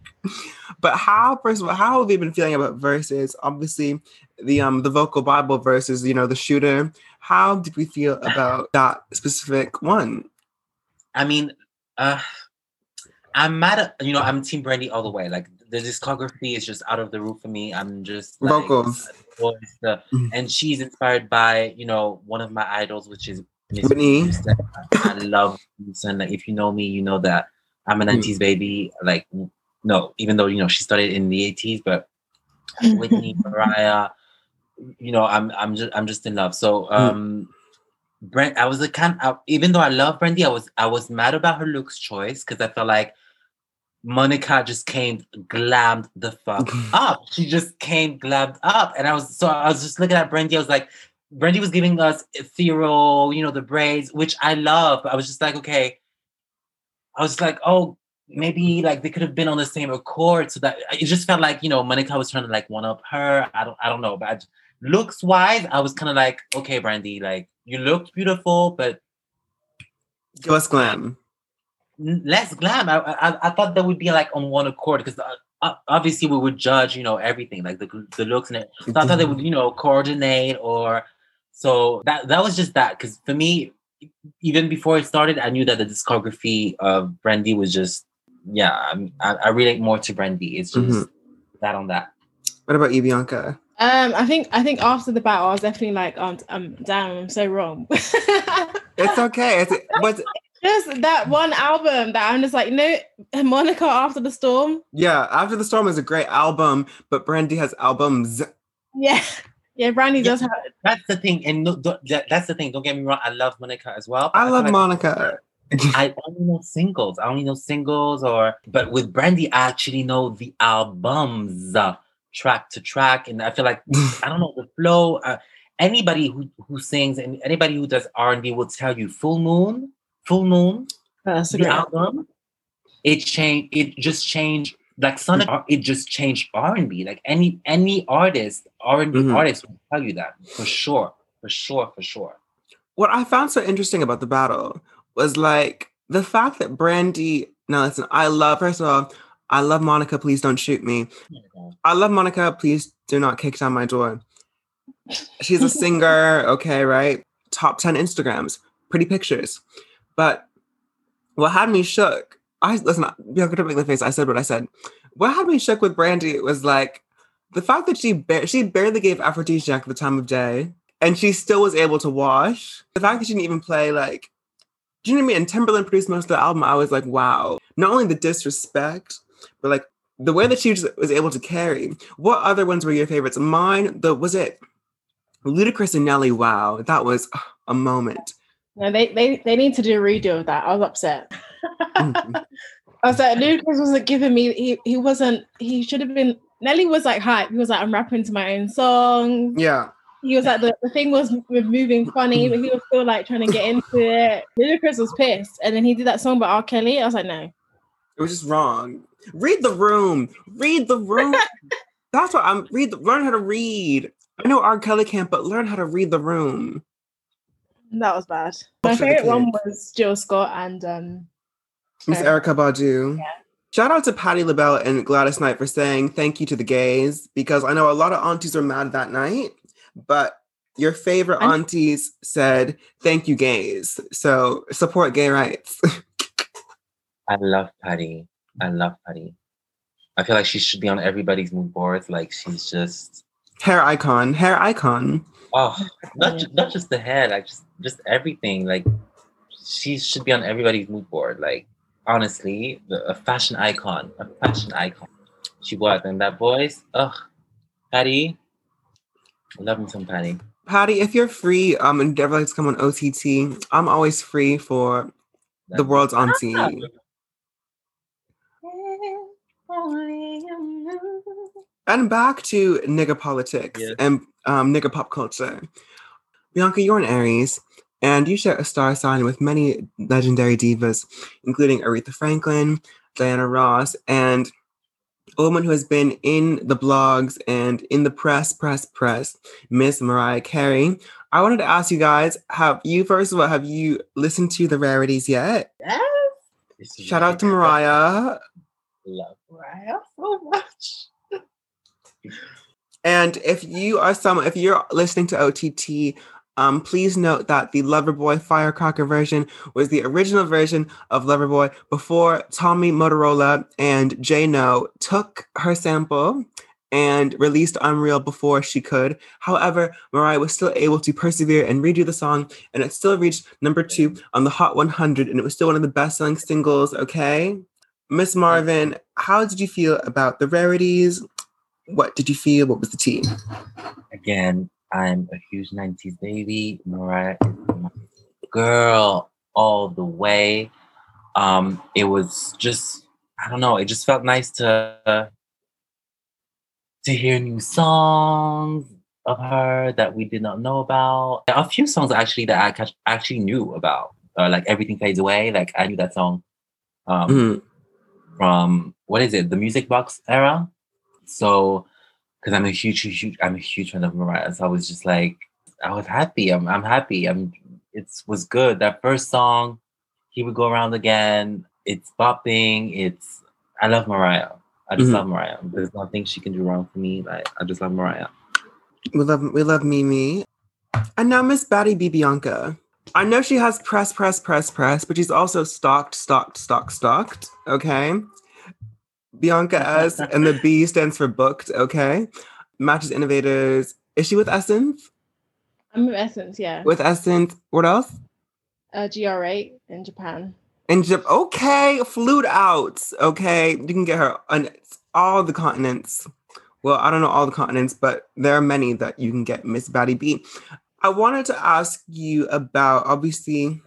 but how first of all, how have you been feeling about verses? Obviously, the um the vocal Bible versus you know the shooter. How did we feel about that specific one? I mean, uh, I'm mad at you know I'm Team Brandy all the way. Like the discography is just out of the roof for me. I'm just like, Vocals. the- Mhm. and she's inspired by you know one of my idols, which is Miss Whitney. Houston. I love Houston. Like if you know me, you know that I'm a Mm. 90s baby. Like no, even though you know she started in the 80s, but Whitney, Mariah, you know, I'm I'm just I'm just in love. So um Brent, I was a kind of, even though I love Brandy, I was I was mad about her looks choice because I felt like Monica just came glammed the fuck up. She just came glammed up. And I was so I was just looking at Brandy, I was like, Brandy was giving us ethereal, you know, the braids, which I love. But I was just like, okay. I was like, oh, maybe like they could have been on the same accord. So that it just felt like, you know, Monica was trying to like one up her. I don't I don't know, but I, looks wise, I was kind of like, okay, Brandy, like you looked beautiful, but Give us glam. less glam. I, I I thought that would be like on one accord because uh, obviously we would judge, you know, everything like the the looks and it. So I thought they would, you know, coordinate or so that that was just that because for me, even before it started, I knew that the discography of Brandy was just yeah. I, I relate more to Brandy. It's just Mhm. that on that. What about you, Bianca? Um, I think I think after the battle, I was definitely like, um, um damn, I'm so wrong. It's okay. It's but just that one album that I'm just like, no, Monica after the storm. yeah, After the Storm is a great album, but Brandy has albums. Yeah, yeah, Brandy Yeah. does have. That's the thing, and no, that, that's the thing. Don't get me wrong. I love Monica as well. but I love like- Monica. I only know singles. I only know singles, or but with Brandy, I actually know the albums, track to track, and I feel like I don't know the flow. Uh, anybody who who sings and anybody who does R and B will tell you Full Moon, Full Moon, That's the album. It changed. It just changed. Like Sonic, it just changed R and B. Like any any artist, R and B Mhm. artist will tell you that for sure, for sure, for sure. what I found so interesting about the battle was like the fact that Brandy. Now listen, I love first of all, I love Monica. Please don't shoot me. I love Monica. Please do not kick down my door. She's a singer, okay, right? Top 10 Instagrams, pretty pictures. But what had me shook, I listen, Bianca, don't make the face. I said what I said. What had me shook with Brandy was like the fact that she bar- she barely gave Afrodisiac the time of day, and she still was able to wash. The fact that she didn't even play like, do you know what I mean? And Timbaland produced most of the album. I was like, wow. Not only the disrespect, but like the way that she was, was able to carry. What other ones were your favorites? Mine, the was it Ludacris and Nelly? Wow, that was a moment. No, they, they they need to do a redo of that. I was upset. Mhm. I was like, Ludacris wasn't giving me. He he wasn't. He should have been. Nelly was like hype. He was like, I'm rapping to my own song. yeah, He was like, the, the thing was moving funny, but he was still like trying to get into it. Ludacris was pissed, and then he did that song by R. Kelly. I was like, no. It was just wrong. Read the room. Read the room. That's what I'm. Read. The, learn how to read. I know R. Kelly can't, but learn how to read the room. That was bad. My for favorite one was Jill Scott and um Miss Okay. Erykah Badu. Yeah. Shout out to Patti LaBelle and Gladys Knight for saying thank you to the gays because I know a lot of aunties were mad that night, but your favorite aunties said thank you, gays. So support gay rights. I love Patti. I love Patti. I feel like she should be on everybody's mood boards. Like she's just hair icon, hair icon. oh, not ju- not just the hair, like just just everything. Like she should be on everybody's mood board. Like honestly, the, a fashion icon, a fashion icon. She was, and that voice, ugh, Patti. I love me some Patti. Patti, if you're free um, and ever like to come on OTT, I'm always free for the That- world's auntie. And back to nigga politics and um, nigga pop culture. Bianca, you're an Aries, and you share a star sign with many legendary divas, including Aretha Franklin, Diana Ross, and a woman who has been in the blogs and in the press, press, press, Miss Mariah Carey. I wanted to ask you guys: Have you, first of all, have you listened to the rarities yet? Yes. Shout out to Mariah. Love Mariah so much. And if you are someone, if you're listening to OTT, um, please note that the Loverboy Firecracker version was the original version of Loverboy before Tommy Mottola and J.Lo took her sample and released Unreal before she could. However, Mariah was still able to persevere and redo the song, and it still reached number two on the Hot 100, and it was still one of the best selling singles, okay? Miss Marvin, how did you feel about the rarities? What did you feel? What was the tea? Again, I'm a huge 90s baby. Mariah is my girl all the way. Um, it was just, I don't know, it just felt nice to to hear new songs of her that we did not know about. A few songs actually that I catch- actually knew about. Uh, like Everything Fades Away. Like I knew that song um, Mhm. from what is it, the Music Box era. So because I'm a huge, huge, huge, I'm a huge fan of Mariah. So I was just like, I was happy. I'm, I'm happy. I'm. It was good. That first song, he would go around again. It's bopping. It's. I love Mariah. I just Mhm. love Mariah. There's nothing she can do wrong for me. Like I just love Mariah. We love we love Mimi. And now Miss Batty B Bianca. I know she has press, press, press, press, but she's also stalked, stalked, stalked, stalked. Okay. Bianca S and the B stands for booked, okay? Matches innovators. Is she with SSENSE? I'm with SSENSE, yeah. With SSENSE. What else? uh, GR8 in Japan. And Jap- okay, flute out. Okay. You can get her on all the continents. Well, I don't know all the continents, but there are many that you can get Miss Batty B. I wanted to ask you about obviously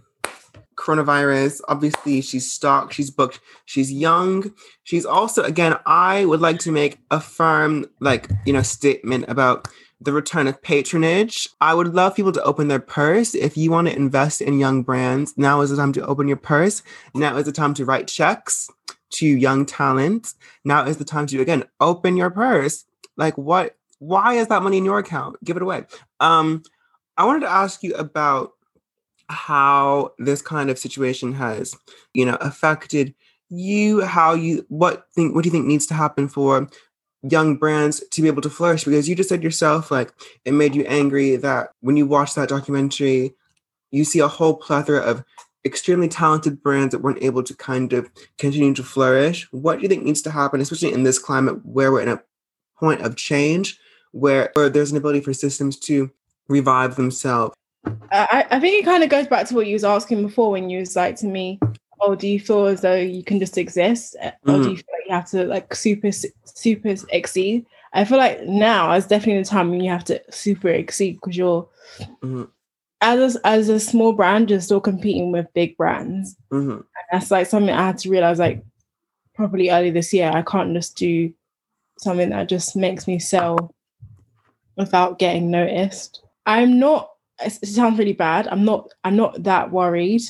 coronavirus. Obviously, she's stocked, she's booked, she's young. She's also, again, I would like to make a firm, like, you know, statement about the return of patronage. I would love people to open their purse. If you want to invest in young brands, now is the time to open your purse. Now is the time to write checks to young talent. Now is the time to, again, open your purse. Like, what? Why is that money in your account? Give it away. Um, I wanted to ask you about how this kind of situation has, you know, affected you. How you what think? What do you think needs to happen for young brands to be able to flourish? Because you just said yourself, like, it made you angry that when you watch that documentary, you see a whole plethora of extremely talented brands that weren't able to kind of continue to flourish. What do you think needs to happen, especially in this climate where we're in a point of change, where, where there's an ability for systems to revive themselves? I, I think it kind of goes back to what you was asking before when you was like to me, oh, do you feel as though you can just exist? Or do you feel like you have to like super, super exceed? I feel like now is definitely the time when you have to super exceed because you're, Mhm. as a, as a small brand, you're still competing with big brands. Mhm. that's like something I had to realize like probably early this year. I can't just do something that just makes me sell without getting noticed. I'm not it sounds really bad. I'm not I'm not that worried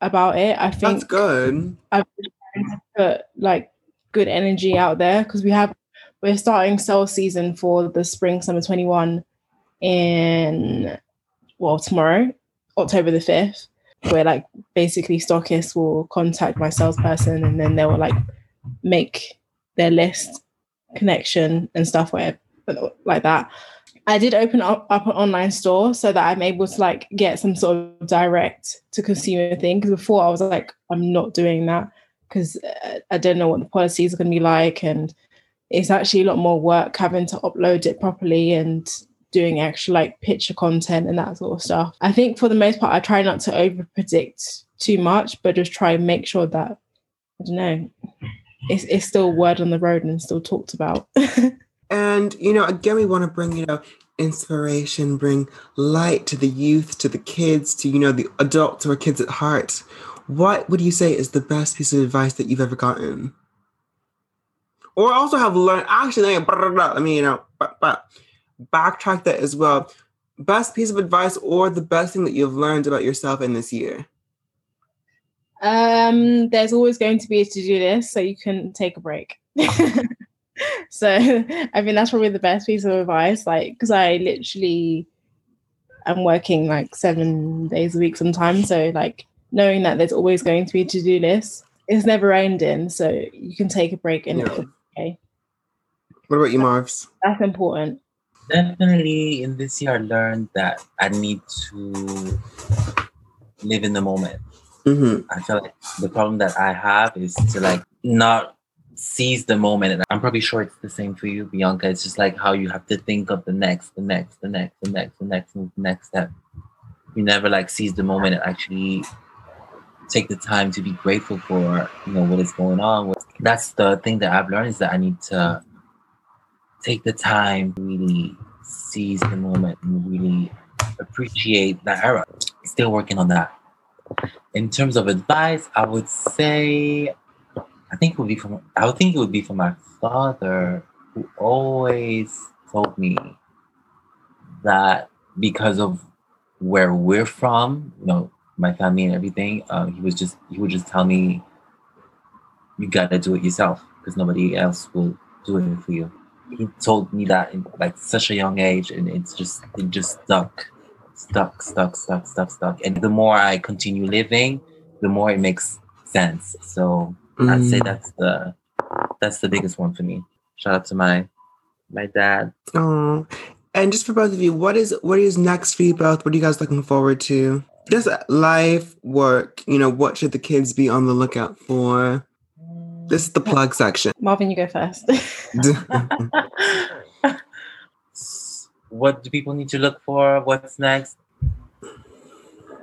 about it. I think That's good. I've been trying to put like good energy out there because we have we're starting sales season for the spring summer 21 in well tomorrow, October the 5th, where like basically stockists will contact my salesperson and then they will like make their list connection and stuff where like that. I did open up, up an online store so that I'm able to like get some sort of direct to consumer thing. Because before I was like, I'm not doing that because uh, I don't know what the policies are going to be like, and it's actually a lot more work having to upload it properly and doing extra like picture content and that sort of stuff. I think for the most part, I try not to over predict too much, but just try and make sure that I don't know, it's it's still word on the road and still talked about. And you know, again, we want to bring you know inspiration, bring light to the youth, to the kids, to you know the adults or kids at heart. What would you say is the best piece of advice that you've ever gotten, or also have learned? Actually, let me, blah, blah, blah, let me you know, backtrack that as well. Best piece of advice or the best thing that you've learned about yourself in this year. Um, there's always going to be a to-do list, so you can take a break. so I mean that's probably the best piece of advice. Like, because I literally am working like seven days a week sometimes. So like knowing that there's always going to be a to-do list it's never ending. So you can take a break and Yeah. it's okay. What about you, Marvs? That's important. Definitely in this year, I learned that I need to live in the moment. Mm-hmm. I feel like the problem that I have is to like not seize the moment. And I'm probably sure it's the same for you, Bianca. It's just like how you have to think of the next, the next, the next, the next, the next, the next step. You never like seize the moment and actually take the time to be grateful for you know what is going on. That's the thing that I've learned is that I need to take the time really seize the moment and really appreciate that era. Still working on that. In terms of advice, I would say I think it would be from I would think it would be from my father who always told me that because of where we're from, you know, my family and everything, um, he was just he would just tell me you gotta do it yourself because nobody else will do it for you. he told me that in like such a young age, and it's just it just stuck, stuck, stuck, stuck, stuck, stuck. And the more I continue living, the more it makes sense. So mm. I'd say mm. that's the that's the biggest one for me. Shout out to my my dad. Oh, and just for both of you, what is what is next for you both? What are you guys looking forward to? Just life, work. You know, what should the kids be on the lookout for? This is the plug section. Marvin, you go first. what do people need to look for? What's next?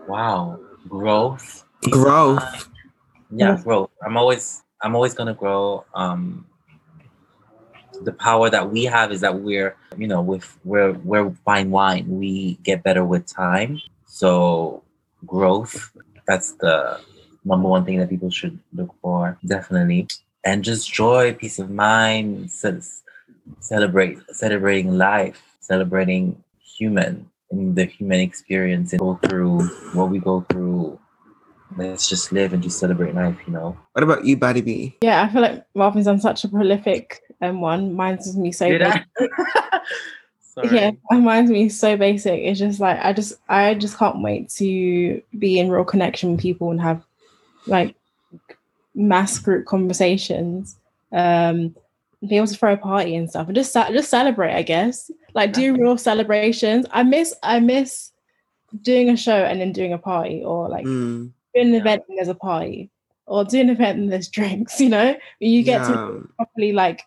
Wow, growth. Growth. Yeah, growth. I'm always I'm always gonna grow. Um, the power that we have is that we're you know with we're we're fine wine. We get better with time. So growth. That's the number one thing that people should look for, definitely. And just joy, peace of mind, celebrate, celebrating life, celebrating human and the human experience and go through what we go through. Let's just live and just celebrate life, you know. What about you, Buddy B? Yeah, I feel like Marvin's on such a prolific um, one. Mine's just me so basic. yeah, mine's me so basic. It's just like I just I just can't wait to be in real connection with people and have like mass group conversations um be able to throw a party and stuff and just just celebrate i guess like do real celebrations i miss i miss doing a show and then doing a party or like mm. Doing an event and there's a party or doing an event and there's drinks you know you get yeah. to properly like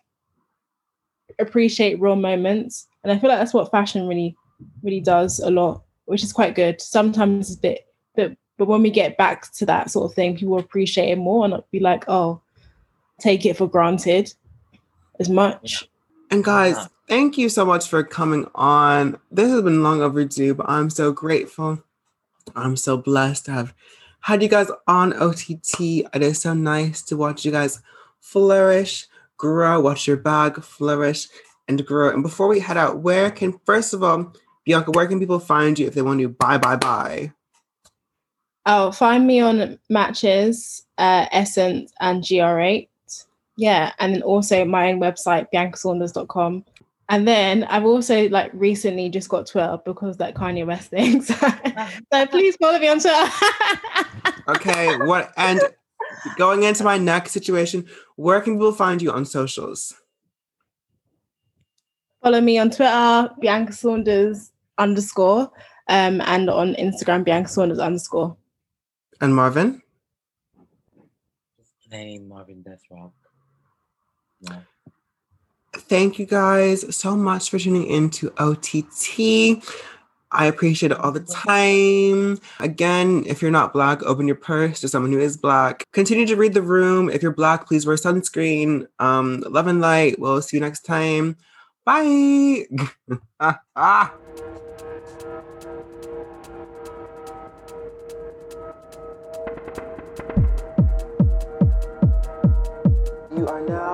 appreciate real moments and i feel like that's what fashion really really does a lot which is quite good sometimes it's a bit but but when we get back to that sort of thing, people appreciate it more and not be like, oh, take it for granted as much. And guys, thank you so much for coming on. This has been long overdue, but I'm so grateful. I'm so blessed to have had you guys on OTT. It is so nice to watch you guys flourish, grow, watch your bag flourish and grow. And before we head out, where can, first of all, Bianca, where can people find you if they want to buy, buy, buy? Oh, find me on Matches, uh, SSENSE, and GR8. Yeah, and then also my own website, biancasaunders.com. And then I've also like recently just got Twitter because that Kanye West thing. So, so please follow me on Twitter. okay, what and going into my next situation, where can people find you on socials? Follow me on Twitter, Bianca Saunders underscore, um, and on Instagram, Bianca Saunders underscore. And Marvin? Just plain Marvin Desroc. Yeah. Thank you guys so much for tuning in to OTT. I appreciate it all the time. Again, if you're not Black, open your purse to someone who is Black. Continue to read the room. If you're Black, please wear sunscreen. Um, love and light. We'll see you next time. Bye. you are now.